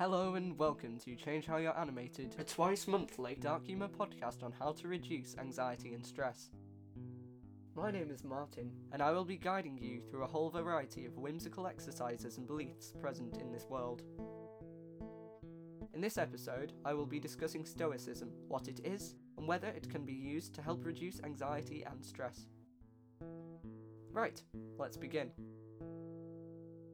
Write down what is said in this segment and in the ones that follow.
Hello and welcome to Change How You're Animated, a twice monthly dark humour podcast on how to reduce anxiety and stress. My name is Martin, and I will be guiding you through a whole variety of whimsical exercises and beliefs present in this world. In this episode, I will be discussing Stoicism, what it is, and whether it can be used to help reduce anxiety and stress. Right, let's begin.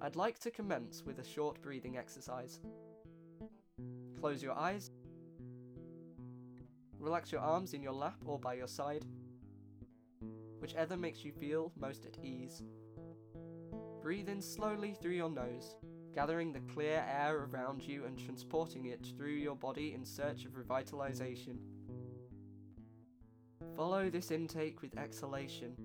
I'd like to commence with a short breathing exercise. Close your eyes. Relax your arms in your lap or by your side, whichever makes you feel most at ease. Breathe in slowly through your nose, gathering the clear air around you and transporting it through your body in search of revitalization. Follow this intake with exhalation,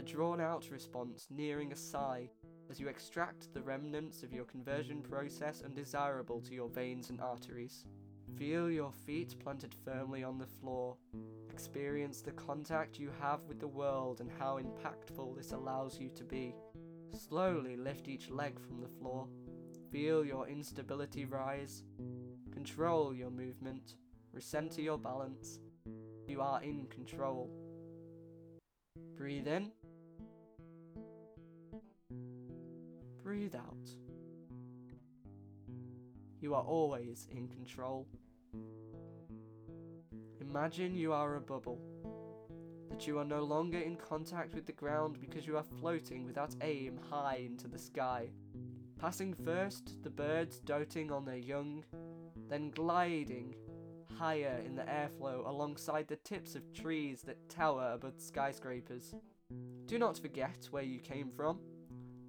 a drawn out response nearing a sigh as you extract the remnants of your conversion process undesirable to your veins and arteries. Feel your feet planted firmly on the floor. Experience the contact you have with the world and how impactful this allows you to be. Slowly lift each leg from the floor. Feel your instability rise. Control your movement. Recenter your balance. You are in control. Breathe in. Breathe out. You are always in control. Imagine you are a bubble, that you are no longer in contact with the ground because you are floating without aim high into the sky, passing first the birds doting on their young, then gliding higher in the airflow alongside the tips of trees that tower above skyscrapers. Do not forget where you came from,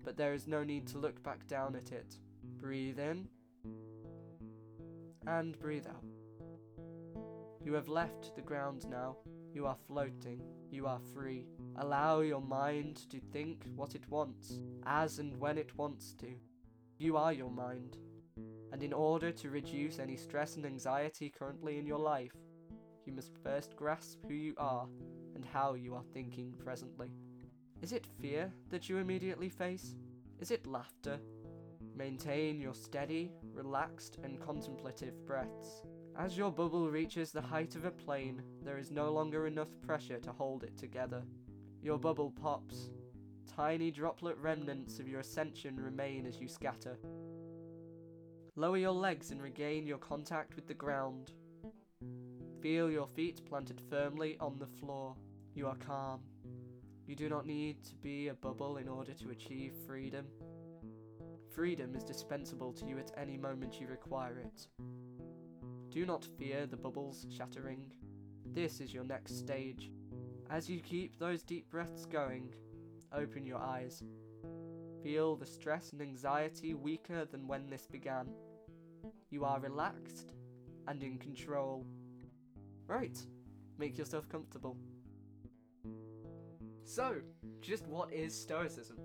but there is no need to look back down at it. Breathe in and breathe out. You have left the ground now. You are floating. You are free. Allow your mind to think what it wants, as and when it wants to. You are your mind. And in order to reduce any stress and anxiety currently in your life, you must first grasp who you are and how you are thinking presently. Is it fear that you immediately face? Is it laughter? Maintain your steady, relaxed, and contemplative breaths. As your bubble reaches the height of a plane, there is no longer enough pressure to hold it together. Your bubble pops. Tiny droplet remnants of your ascension remain as you scatter. Lower your legs and regain your contact with the ground. Feel your feet planted firmly on the floor. You are calm. You do not need to be a bubble in order to achieve freedom. Freedom is dispensable to you at any moment you require it. Do not fear the bubbles shattering. This is your next stage. As you keep those deep breaths going, open your eyes. Feel the stress and anxiety weaker than when this began. You are relaxed and in control. Right, make yourself comfortable. So, just what is Stoicism?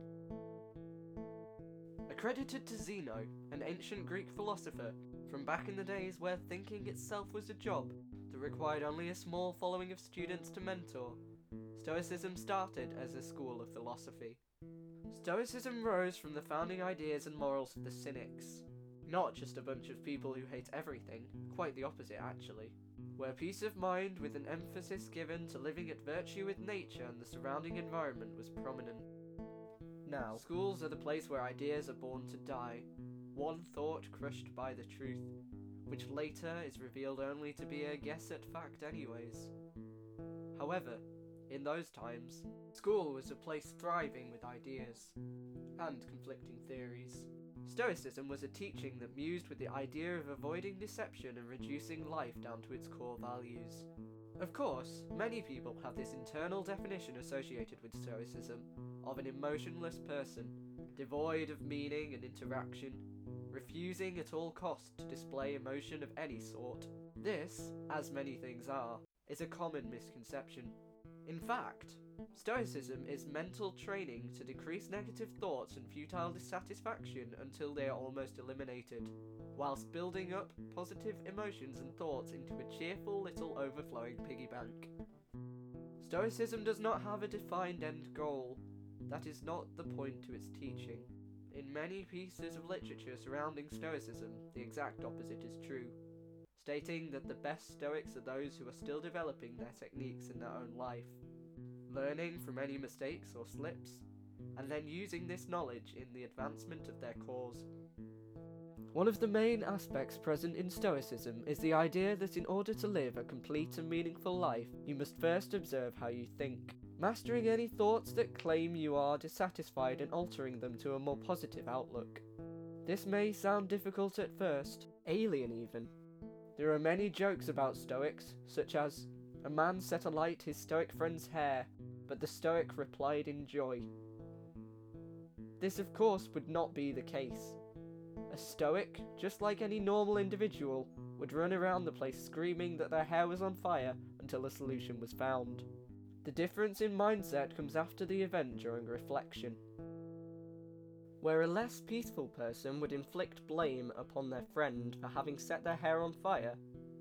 Accredited to Zeno, an ancient Greek philosopher from back in the days where thinking itself was a job that required only a small following of students to mentor, Stoicism started as a school of philosophy. Stoicism rose from the founding ideas and morals of the Cynics, not just a bunch of people who hate everything, quite the opposite actually where peace of mind with an emphasis given to living at virtue with nature and the surrounding environment was prominent. Now, schools are the place where ideas are born to die, one thought crushed by the truth, which later is revealed only to be a guess at fact, anyways. However, in those times, school was a place thriving with ideas and conflicting theories. Stoicism was a teaching that mused with the idea of avoiding deception and reducing life down to its core values. Of course, many people have this internal definition associated with Stoicism of an emotionless person, devoid of meaning and interaction, refusing at all costs to display emotion of any sort. This, as many things are, is a common misconception. In fact, Stoicism is mental training to decrease negative thoughts and futile dissatisfaction until they are almost eliminated, whilst building up positive emotions and thoughts into a cheerful little overflowing piggy bank. Stoicism does not have a defined end goal. That is not the point to its teaching. in many pieces of literature surrounding Stoicism, the exact opposite is true, stating that the best Stoics are those who are still developing their techniques in their own life, learning from any mistakes or slips, and then using this knowledge in the advancement of their cause. One of the main aspects present in Stoicism is the idea that in order to live a complete and meaningful life, you must first observe how you think, mastering any thoughts that claim you are dissatisfied and altering them to a more positive outlook. This may sound difficult at first, alien even. There are many jokes about Stoics, such as, a man set alight his Stoic friend's hair, but the Stoic replied in joy. This, of course, would not be the case. A Stoic, just like any normal individual, would run around the place screaming that their hair was on fire until a solution was found. The difference in mindset comes after the event during reflection. Where a less peaceful person would inflict blame upon their friend for having set their hair on fire,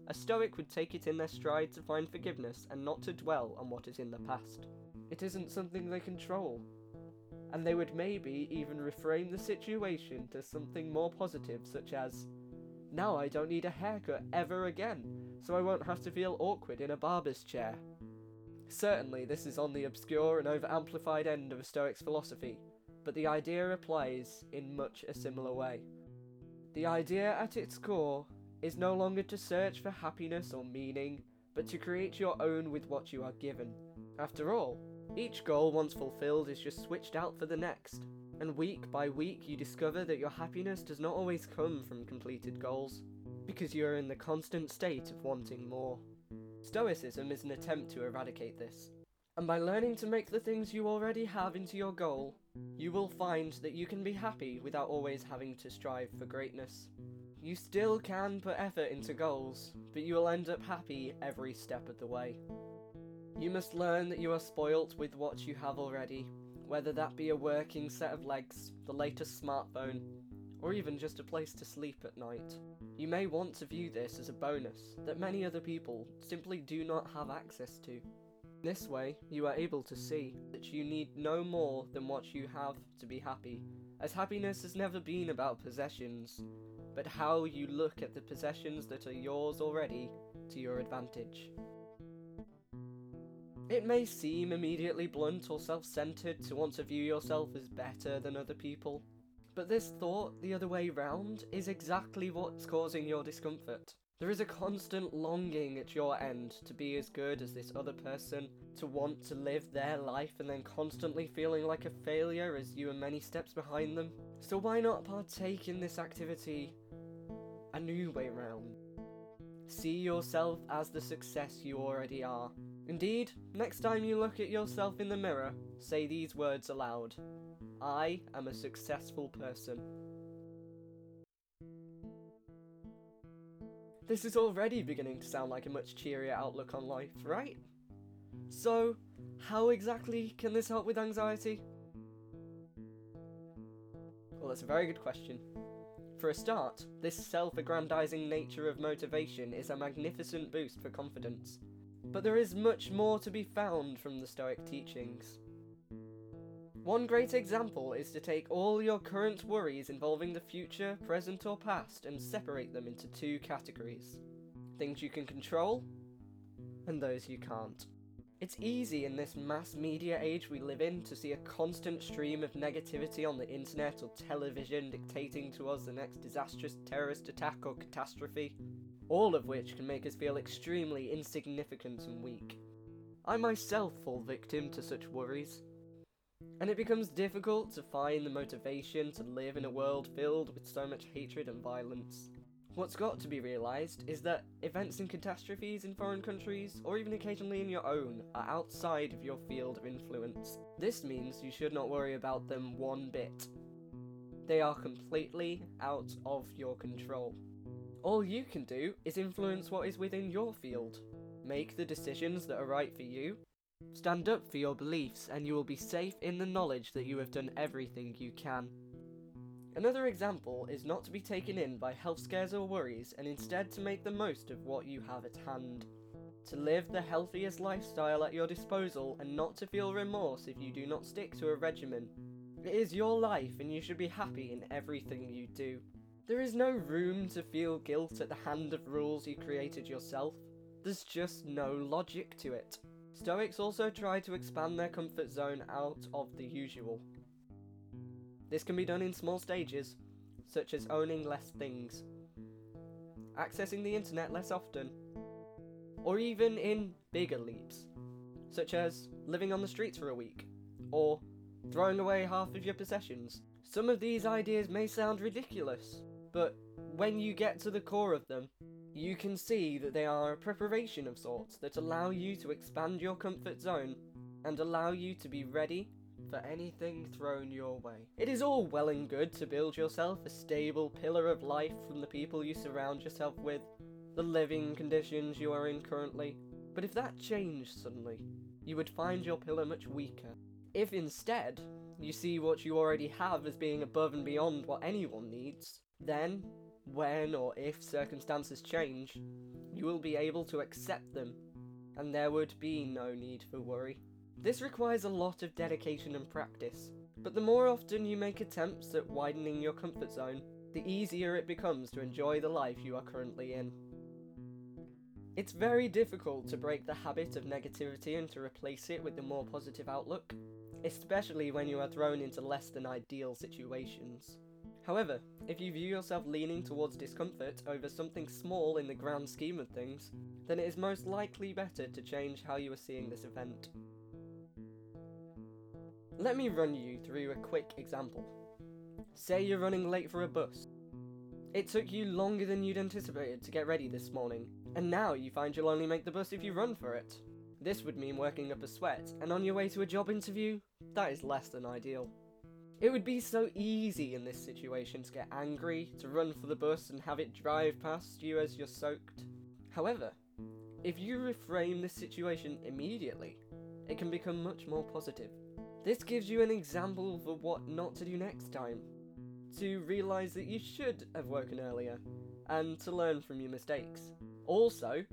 a Stoic would take it in their stride to find forgiveness and not to dwell on what is in the past. It isn't something they control, and they would maybe even reframe the situation to something more positive, such as, Now I don't need a haircut ever again, so I won't have to feel awkward in a barber's chair. Certainly, this is on the obscure and over amplified end of a Stoic's philosophy, but the idea applies in much a similar way. The idea at its core is no longer to search for happiness or meaning, but to create your own with what you are given. After all, each goal, once fulfilled, is just switched out for the next, and week by week you discover that your happiness does not always come from completed goals, because you are in the constant state of wanting more. Stoicism is an attempt to eradicate this, and by learning to make the things you already have into your goal, you will find that you can be happy without always having to strive for greatness. You still can put effort into goals, but you will end up happy every step of the way. You must learn that you are spoilt with what you have already, whether that be a working set of legs, the latest smartphone, or even just a place to sleep at night. You may want to view this as a bonus that many other people simply do not have access to. This way, you are able to see that you need no more than what you have to be happy, as happiness has never been about possessions, but how you look at the possessions that are yours already to your advantage. It may seem immediately blunt or self centered to want to view yourself as better than other people, but this thought the other way round is exactly what's causing your discomfort. There is a constant longing at your end to be as good as this other person, to want to live their life and then constantly feeling like a failure as you are many steps behind them. So why not partake in this activity a new way round? See yourself as the success you already are. Indeed, next time you look at yourself in the mirror, say these words aloud I am a successful person. This is already beginning to sound like a much cheerier outlook on life, right? So, how exactly can this help with anxiety? Well, that's a very good question. For a start, this self aggrandizing nature of motivation is a magnificent boost for confidence. But there is much more to be found from the Stoic teachings. One great example is to take all your current worries involving the future, present, or past and separate them into two categories things you can control and those you can't. It's easy in this mass media age we live in to see a constant stream of negativity on the internet or television dictating to us the next disastrous terrorist attack or catastrophe, all of which can make us feel extremely insignificant and weak. I myself fall victim to such worries, and it becomes difficult to find the motivation to live in a world filled with so much hatred and violence. What's got to be realised is that events and catastrophes in foreign countries, or even occasionally in your own, are outside of your field of influence. This means you should not worry about them one bit. They are completely out of your control. All you can do is influence what is within your field. Make the decisions that are right for you. Stand up for your beliefs, and you will be safe in the knowledge that you have done everything you can. Another example is not to be taken in by health scares or worries and instead to make the most of what you have at hand. To live the healthiest lifestyle at your disposal and not to feel remorse if you do not stick to a regimen. It is your life, and you should be happy in everything you do. There is no room to feel guilt at the hand of rules you created yourself. There's just no logic to it. Stoics also try to expand their comfort zone out of the usual. This can be done in small stages, such as owning less things, accessing the internet less often, or even in bigger leaps, such as living on the streets for a week, or throwing away half of your possessions. Some of these ideas may sound ridiculous, but when you get to the core of them, you can see that they are a preparation of sorts that allow you to expand your comfort zone and allow you to be ready for anything thrown your way. It is all well and good to build yourself a stable pillar of life from the people you surround yourself with, the living conditions you are in currently, but if that changed suddenly, you would find your pillar much weaker. If instead, you see what you already have as being above and beyond what anyone needs, then, when or if circumstances change, you will be able to accept them, and there would be no need for worry. This requires a lot of dedication and practice, but the more often you make attempts at widening your comfort zone, the easier it becomes to enjoy the life you are currently in. It's very difficult to break the habit of negativity and to replace it with a more positive outlook, especially when you are thrown into less than ideal situations. However, if you view yourself leaning towards discomfort over something small in the grand scheme of things, then it is most likely better to change how you are seeing this event. Let me run you through a quick example. Say you're running late for a bus. It took you longer than you'd anticipated to get ready this morning, and now you find you'll only make the bus if you run for it. This would mean working up a sweat, and on your way to a job interview, that is less than ideal. It would be so easy in this situation to get angry, to run for the bus and have it drive past you as you're soaked. However, if you reframe this situation immediately, it can become much more positive. This gives you an example for what not to do next time. To realise that you should have woken earlier, and to learn from your mistakes. Also,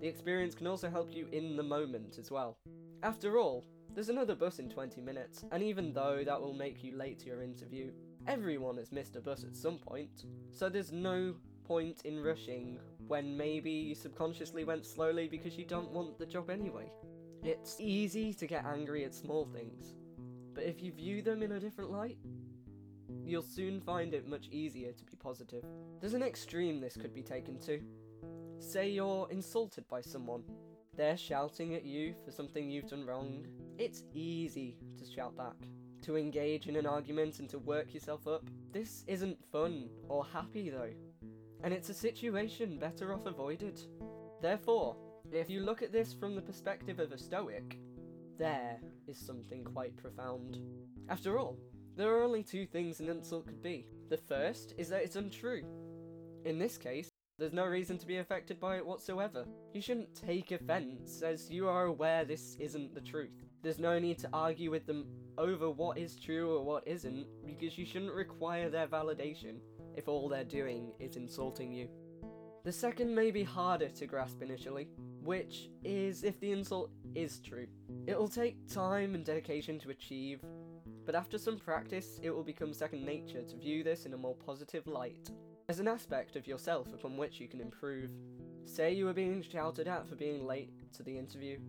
the experience can also help you in the moment as well. After all, there's another bus in 20 minutes, and even though that will make you late to your interview, everyone has missed a bus at some point, so there's no point in rushing when maybe you subconsciously went slowly because you don't want the job anyway. It's easy to get angry at small things, but if you view them in a different light, you'll soon find it much easier to be positive. There's an extreme this could be taken to. Say you're insulted by someone. They're shouting at you for something you've done wrong. It's easy to shout back, to engage in an argument and to work yourself up. This isn't fun or happy though, and it's a situation better off avoided. Therefore, if you look at this from the perspective of a Stoic, there is something quite profound. After all, there are only two things an insult could be. The first is that it's untrue. In this case, there's no reason to be affected by it whatsoever. You shouldn't take offence, as you are aware this isn't the truth. There's no need to argue with them over what is true or what isn't, because you shouldn't require their validation if all they're doing is insulting you. The second may be harder to grasp initially, which is if the insult is true. It will take time and dedication to achieve, but after some practice, it will become second nature to view this in a more positive light, as an aspect of yourself upon which you can improve. Say you were being shouted at for being late to the interview.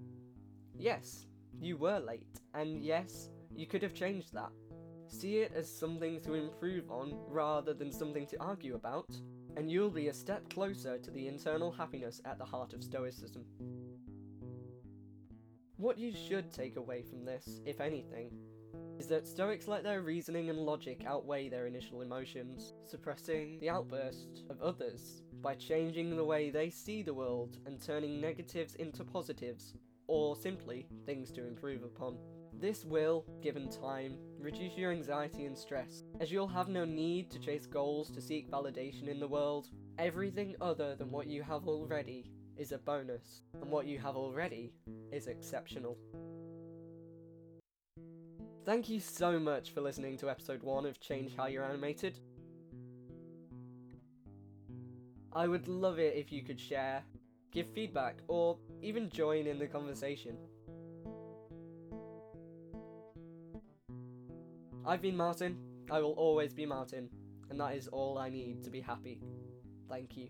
Yes, you were late, and yes, you could have changed that. See it as something to improve on rather than something to argue about, and you'll be a step closer to the internal happiness at the heart of Stoicism. What you should take away from this, if anything, is that Stoics let their reasoning and logic outweigh their initial emotions, suppressing the outburst of others by changing the way they see the world and turning negatives into positives, or simply things to improve upon. This will, given time, reduce your anxiety and stress, as you'll have no need to chase goals to seek validation in the world. Everything other than what you have already is a bonus, and what you have already is exceptional. Thank you so much for listening to episode 1 of Change How You're Animated. I would love it if you could share, give feedback, or even join in the conversation. I've been Martin. I will always be Martin. And that is all I need to be happy. Thank you.